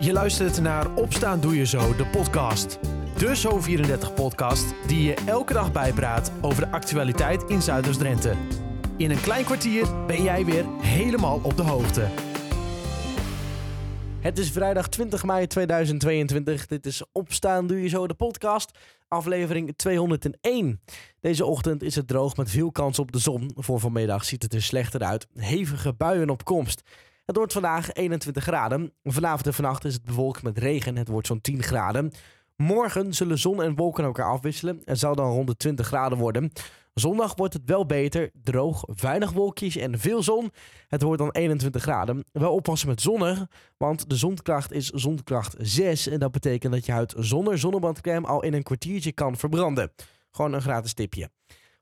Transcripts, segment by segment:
Je luistert naar Opstaan Doe Je Zo, de podcast. De Zo34-podcast die je elke dag bijpraat over de actualiteit in Zuiders-Drenthe. In een klein kwartier ben jij weer helemaal op de hoogte. Het is vrijdag 20 mei 2022. Dit is Opstaan Doe Je Zo, de podcast. Aflevering 201. Deze ochtend is het droog met veel kans op de zon. Voor vanmiddag ziet het er slechter uit. Hevige buien op komst. Het wordt vandaag 21 graden. Vanavond en vannacht is het bewolkt met regen. Het wordt zo'n 10 graden. Morgen zullen zon en wolken elkaar afwisselen. Het zal dan rond de 20 graden worden. Zondag wordt het wel beter. Droog, weinig wolkjes en veel zon. Het wordt dan 21 graden. Wel oppassen met zonnig, want de zonkracht is zonkracht 6. En dat betekent dat je huid zonder zonnebandcrème al in een kwartiertje kan verbranden. Gewoon een gratis tipje.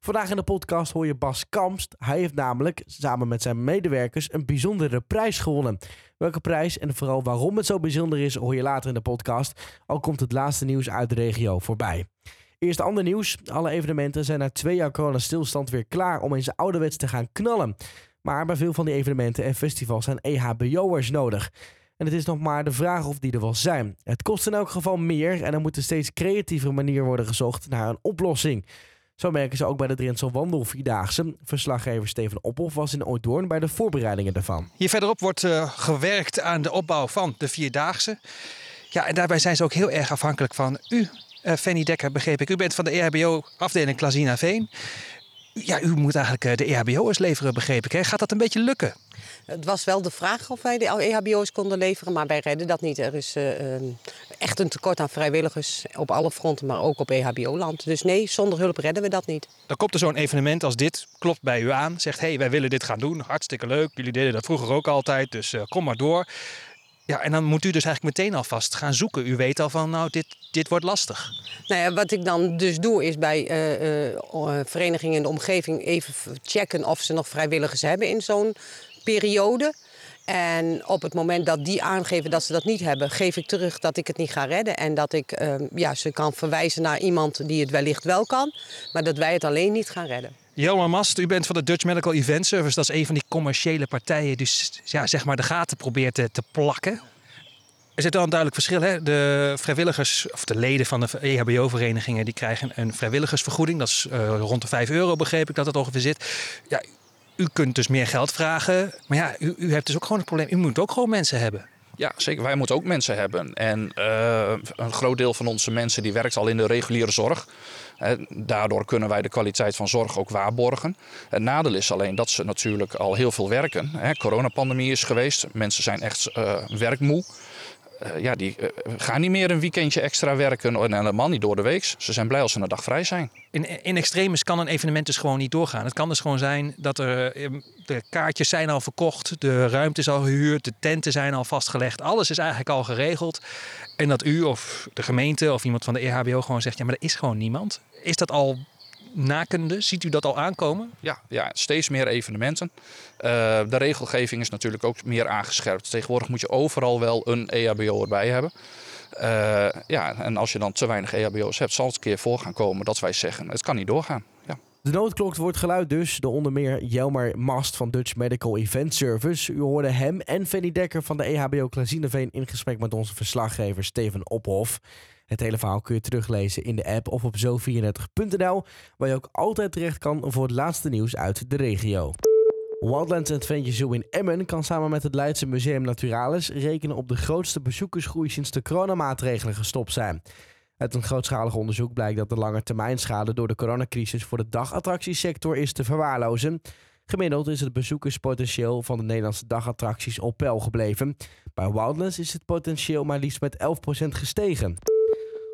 Vandaag in de podcast hoor je Bas Kamst. Hij heeft namelijk samen met zijn medewerkers een bijzondere prijs gewonnen. Welke prijs en vooral waarom het zo bijzonder is, hoor je later in de podcast. Al komt het laatste nieuws uit de regio voorbij. Eerst ander nieuws. Alle evenementen zijn na twee jaar corona-stilstand weer klaar om eens ouderwets te gaan knallen. Maar bij veel van die evenementen en festivals zijn EHBO'ers nodig. En het is nog maar de vraag of die er wel zijn. Het kost in elk geval meer en er moet een steeds creatievere manier worden gezocht naar een oplossing. Zo merken ze ook bij de Drentse Wandelvierdaagse. Verslaggever Steven Ophoff was in Ooitdoorn bij de voorbereidingen daarvan. Hier verderop wordt uh, gewerkt aan de opbouw van de Vierdaagse. Ja, en daarbij zijn ze ook heel erg afhankelijk van u, uh, Fanny Dekker, begreep ik. U bent van de EHBO-afdeling Klazina Veen. Ja, u moet eigenlijk uh, de E EHBO'ers leveren, begreep ik. Hè? Gaat dat een beetje lukken? Het was wel de vraag of wij de EHBO's konden leveren, maar wij redden dat niet. Er is uh, echt een tekort aan vrijwilligers op alle fronten, maar ook op EHBO-land. Dus nee, zonder hulp redden we dat niet. Dan komt er zo'n evenement als dit, klopt bij u aan, zegt hé, hey, wij willen dit gaan doen, hartstikke leuk. Jullie deden dat vroeger ook altijd, dus uh, kom maar door. Ja, en dan moet u dus eigenlijk meteen alvast gaan zoeken. U weet al van, nou, dit, dit wordt lastig. Nou ja, wat ik dan dus doe, is bij uh, verenigingen in de omgeving even checken of ze nog vrijwilligers hebben in zo'n periode. En op het moment dat die aangeven dat ze dat niet hebben, geef ik terug dat ik het niet ga redden. En dat ik uh, ja, ze kan verwijzen naar iemand die het wellicht wel kan, maar dat wij het alleen niet gaan redden. Jelma Mast, u bent van de Dutch Medical Event Service. Dat is een van die commerciële partijen die ja, zeg maar de gaten probeert te, plakken. Er zit wel een duidelijk verschil. Hè? De vrijwilligers, of de leden van de EHBO-verenigingen, die krijgen een vrijwilligersvergoeding. Dat is uh, rond de 5 euro, begreep ik dat het ongeveer zit. Ja, u kunt dus meer geld vragen. Maar ja, u, u hebt dus ook gewoon het probleem. U moet ook gewoon mensen hebben. Ja, zeker. Wij moeten ook mensen hebben. En uh, een groot deel van onze mensen die werkt al in de reguliere zorg. Daardoor kunnen wij de kwaliteit van zorg ook waarborgen. Het nadeel is alleen dat ze natuurlijk al heel veel werken. Hè. Coronapandemie is geweest. Mensen zijn echt uh, werkmoe. Uh, ja, die uh, gaan niet meer een weekendje extra werken en helemaal niet door de week. Ze zijn blij als ze een dag vrij zijn. In, in extremis kan een evenement dus gewoon niet doorgaan. Het kan dus gewoon zijn dat er de kaartjes zijn al verkocht, de ruimte is al gehuurd, de tenten zijn al vastgelegd. Alles is eigenlijk al geregeld. En dat u of de gemeente of iemand van de EHBO gewoon zegt, ja, maar er is gewoon niemand. Is dat al nakende? Ziet u dat al aankomen? Ja, ja steeds meer evenementen. Uh, de regelgeving is natuurlijk ook meer aangescherpt. Tegenwoordig moet je overal wel een EHBO erbij hebben. Uh, ja, en als je dan te weinig EHBO's hebt, zal het een keer voor gaan komen dat wij zeggen: het kan niet doorgaan. Ja. De noodklok wordt geluid dus door onder meer Jelmer Mast van Dutch Medical Event Service. U hoorde hem en Fanny Dekker van de EHBO Klazineveen in gesprek met onze verslaggever Steven Ophof. Het hele verhaal kun je teruglezen in de app of op zo34.nl, waar je ook altijd terecht kan voor het laatste nieuws uit de regio. Wildlands Adventure Zoo in Emmen kan samen met het Leidse Museum Naturalis rekenen op de grootste bezoekersgroei sinds de coronamaatregelen gestopt zijn. Uit een grootschalig onderzoek blijkt dat de langetermijnschade door de coronacrisis voor de dagattractiesector is te verwaarlozen. Gemiddeld is het bezoekerspotentieel van de Nederlandse dagattracties op peil gebleven. Bij Wildlands is het potentieel maar liefst met 11% gestegen.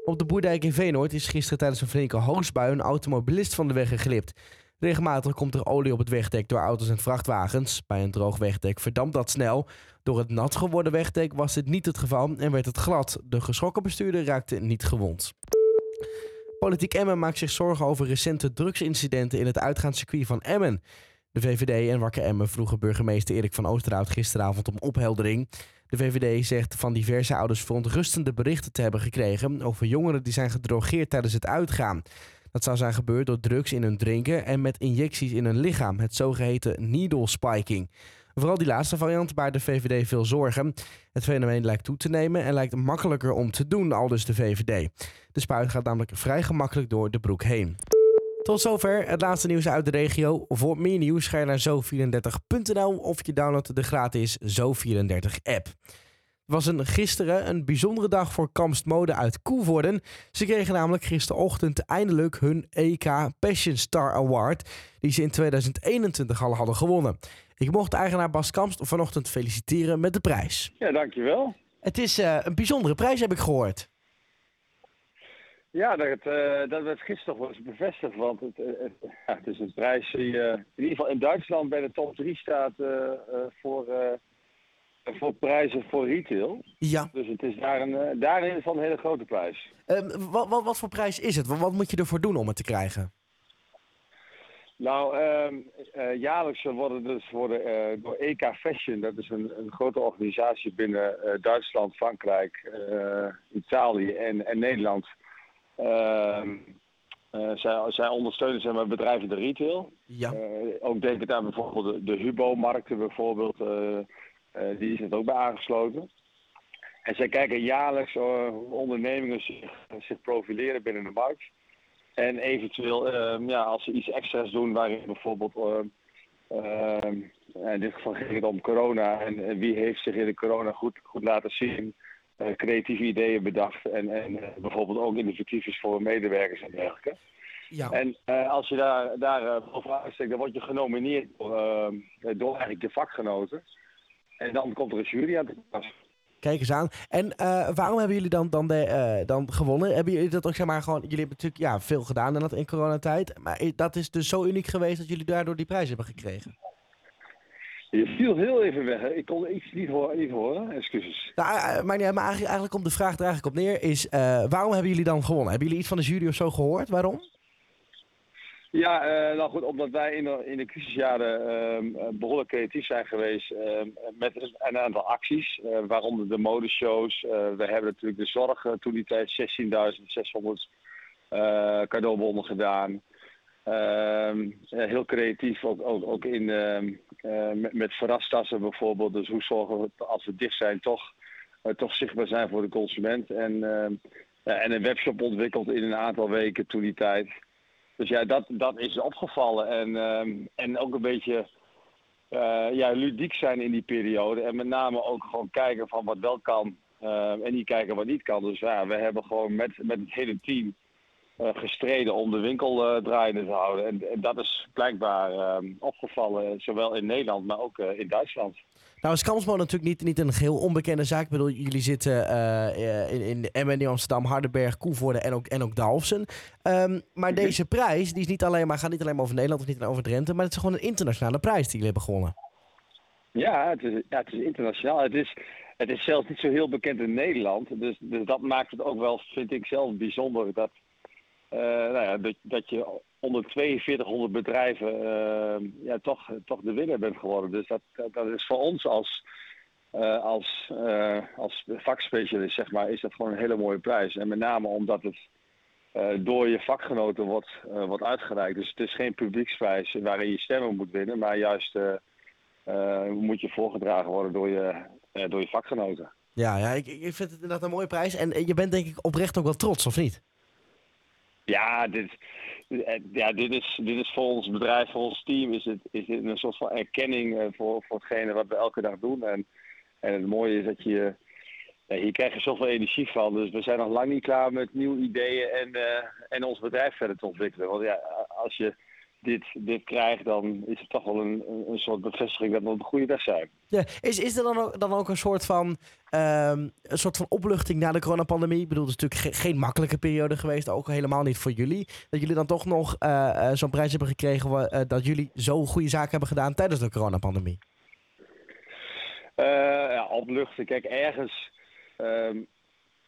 Op de Boerdijk in Veenoord is gisteren tijdens een flinke hoogstbui een automobilist van de weg geglipt. Regelmatig komt er olie op het wegdek door auto's en vrachtwagens. Bij een droog wegdek verdampt dat snel. Door het nat geworden wegdek was dit niet het geval en werd het glad. De geschrokken bestuurder raakte niet gewond. Politiek Emmen maakt zich zorgen over recente drugsincidenten in het uitgaanscircuit van Emmen. De VVD en Wakker Emmen vroegen burgemeester Erik van Oosterhout gisteravond om opheldering. De VVD zegt van diverse ouders verontrustende berichten te hebben gekregen over jongeren die zijn gedrogeerd tijdens het uitgaan. Dat zou zijn gebeurd door drugs in hun drinken en met injecties in hun lichaam, het zogeheten needle spiking. Vooral die laatste variant baart de VVD veel zorgen. Het fenomeen lijkt toe te nemen en lijkt makkelijker om te doen, al dus de VVD. De spuit gaat namelijk vrij gemakkelijk door de broek heen. Tot zover het laatste nieuws uit de regio. Voor meer nieuws ga je naar zo34.nl of je downloadt de gratis Zo34-app. Het was een, gisteren een bijzondere dag voor Kamst Mode uit Koevoorden. Ze kregen namelijk gisterochtend eindelijk hun EK Passion Star Award, die ze in 2021 al hadden gewonnen. Ik mocht de eigenaar Bas Kamst vanochtend feliciteren met de prijs. Ja, dankjewel. Het is uh, een bijzondere prijs, heb ik gehoord. Ja, dat, uh, dat werd gisteren wel eens bevestigd. Want het, uh, het, ja, het, is een prijs die in ieder geval in Duitsland bij de top 3 staat voor, voor prijzen voor retail. Ja. Dus het is daar een, daarin van een hele grote prijs. Ehm, wat, wat, wat voor prijs is het? Wat, wat moet je ervoor doen om het te krijgen? Nou, uh, jaarlijks worden dus worden, door EK Fashion, dat is een, een grote organisatie binnen Duitsland, Frankrijk, Italië en, en Nederland. Ehm, zij, zij, ondersteunen zeg maar, bedrijven de retail. Ja. ook denk ik aan bijvoorbeeld de, de Hubo-markten bijvoorbeeld, die is het ook bij aangesloten. En zij kijken jaarlijks hoe ondernemingen zich, zich profileren binnen de markt. En eventueel, uh, ja, als ze iets extra's doen waarin bijvoorbeeld, uh, in dit geval ging het om corona en, en, wie heeft zich in de corona goed, goed laten zien, creatieve ideeën bedacht en, en bijvoorbeeld ook innovatief is voor medewerkers en dergelijke. Ja. En als je daar, daar bovenaan steekt, dan word je genomineerd door, door eigenlijk de vakgenoten. En dan komt er een jury aan te pas. Kijk eens aan. En uh, waarom hebben jullie dan, dan, de, uh, dan gewonnen? Hebben jullie dat ook zeg maar gewoon... Jullie hebben natuurlijk ja, veel gedaan in, dat, in coronatijd. Maar dat is dus zo uniek geweest dat jullie daardoor die prijs hebben gekregen? Je viel heel even weg. Hè? Ik kon iets niet horen. Niet horen. Excuses. Nou, uh, maar, nee, maar eigenlijk, eigenlijk komt de vraag er eigenlijk op neer. Is waarom hebben jullie dan gewonnen? Hebben jullie iets van de jury of zo gehoord? Waarom? Ja, uh, nou goed, omdat wij in de, in de crisisjaren uh, behoorlijk creatief zijn geweest uh, met een aantal acties, waaronder de modeshows. we hebben natuurlijk de zorg toen die tijd 16.600 cadeaubonnen gedaan. Ehm, heel creatief, ook, ook, ook in, met, met verrastassen bijvoorbeeld. Dus hoe zorgen we als we dicht zijn toch, toch zichtbaar zijn voor de consument. En, en een webshop ontwikkeld in een aantal weken toen die tijd. Dus ja, dat, dat is opgevallen. En, en ook een beetje ja, ludiek zijn in die periode. En met name ook gewoon kijken van wat wel kan en niet kijken wat niet kan. Dus ja, we hebben gewoon met, met het hele team gestreden om de winkel draaiende te houden. En, en dat is blijkbaar ehm, opgevallen, zowel in Nederland, maar ook in Duitsland. Nou is Kamsmo natuurlijk niet, niet een geheel onbekende zaak. Ik bedoel, jullie zitten uh, in, in Emmen, in Amsterdam, Hardenberg, Koevoorde en ook, en ook Dalfsen. Um, maar deze prijs die is niet alleen maar, gaat niet alleen maar over Nederland of niet alleen over Drenthe, maar het is gewoon een internationale prijs die jullie hebben gewonnen. Ja, het is, ja, het is internationaal. Het is, het is zelfs niet zo heel bekend in Nederland. Dus, dus dat maakt het ook wel, vind ik zelf, bijzonder dat, nou ja, dat, dat je onder 4200 bedrijven uh, ja, toch, toch de winnaar bent geworden. Dus dat, dat is voor ons als, uh, als, als vakspecialist, zeg maar, is dat gewoon een hele mooie prijs. En met name omdat het door je vakgenoten wordt, wordt uitgereikt. Dus het is geen publieksprijs waarin je stemmen moet winnen, maar juist moet je voorgedragen worden door je, door je vakgenoten. Ja, ja ik, ik vind het inderdaad een mooie prijs. En je bent denk ik oprecht ook wel trots, of niet? Ja, dit, ja, dit, is, dit is voor ons bedrijf, voor ons team, is het, is dit een soort van erkenning voor, voor hetgene wat we elke dag doen. En, en het mooie is dat je, ja, hier krijg je zoveel energie van. Dus we zijn nog lang niet klaar met nieuwe ideeën en, uh, en ons bedrijf verder te ontwikkelen. Want ja, als je dit, dit krijgt, dan is het toch wel een, een soort bevestiging dat we op de goede weg zijn. Ja, is, is er dan ook, dan ook een, soort van, um, een soort van opluchting na de coronapandemie? Ik bedoel, het is natuurlijk ge geen makkelijke periode geweest, ook helemaal niet voor jullie. Dat jullie dan toch nog uh, uh, zo'n prijs hebben gekregen uh, dat jullie zo goede zaken hebben gedaan tijdens de coronapandemie? ja, opluchting. Kijk, ergens... Um,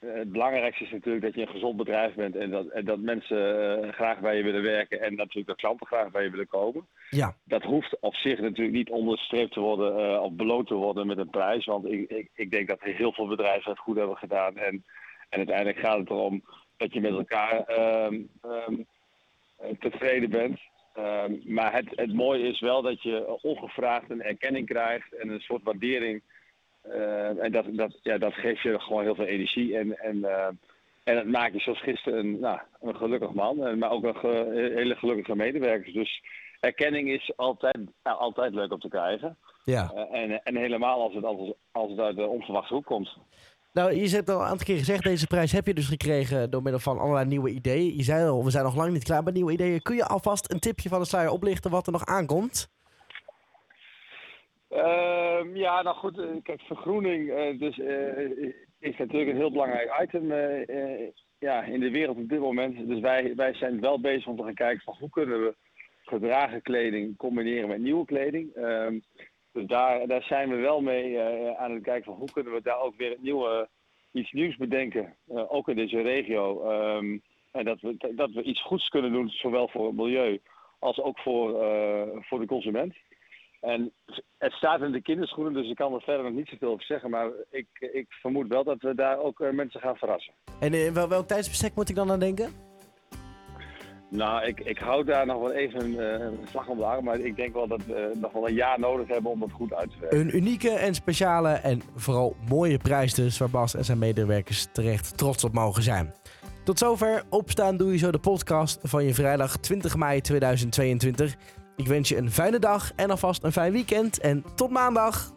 het belangrijkste is natuurlijk dat je een gezond bedrijf bent en dat, en dat mensen uh, graag bij je willen werken en natuurlijk dat klanten graag bij je willen komen. Ja. Dat hoeft op zich natuurlijk niet onderstreept te worden uh, of beloond te worden met een prijs, want ik, ik, ik denk dat heel veel bedrijven het goed hebben gedaan en, en uiteindelijk gaat het erom dat je met elkaar um, um, tevreden bent. Ehm, maar het, het mooie is wel dat je ongevraagd een erkenning krijgt en een soort waardering. Uh, en dat, dat, ja, dat geeft je gewoon heel veel energie. En, en, uh, en het maakt je zoals gisteren een, nou, een gelukkig man, maar ook een hele gelukkige medewerkers. Dus erkenning is altijd, nou, altijd leuk om te krijgen. Ja. Uh, en, en helemaal als het, als, als het uit de onverwachte hoek komt. Nou, je hebt al een aantal keer gezegd, deze prijs heb je dus gekregen door middel van allerlei nieuwe ideeën. Je zei al, we zijn nog lang niet klaar met nieuwe ideeën. Kun je alvast een tipje van de sluier oplichten wat er nog aankomt? Uh, ja, nou goed, kijk, vergroening uh, dus, uh, is natuurlijk een heel belangrijk item ja, in de wereld op dit moment. Dus wij, wij zijn wel bezig om te gaan kijken van hoe kunnen we gedragen kleding combineren met nieuwe kleding. Ehm, dus daar, daar zijn we wel mee aan het kijken van hoe kunnen we daar ook weer nieuwe, iets nieuws bedenken. Ook in deze regio. Um, en dat we, dat we iets goeds kunnen doen, zowel voor het milieu als ook voor, voor de consument. En het staat in de kinderschoenen, dus ik kan er verder nog niet zoveel over zeggen. Maar ik, ik vermoed wel dat we daar ook mensen gaan verrassen. En in wel, welk tijdsbestek moet ik dan aan denken? Nou, ik, ik hou daar nog wel even uh, een slag om de arm. Maar ik denk wel dat we nog wel een jaar nodig hebben om dat goed uit te werken. Een unieke en speciale en vooral mooie prijs dus... waar Bas en zijn medewerkers terecht trots op mogen zijn. Tot zover Opstaan Doe Je Zo, de podcast van je vrijdag 20 mei 2022. Ik wens je een fijne dag en alvast een fijn weekend. En tot maandag!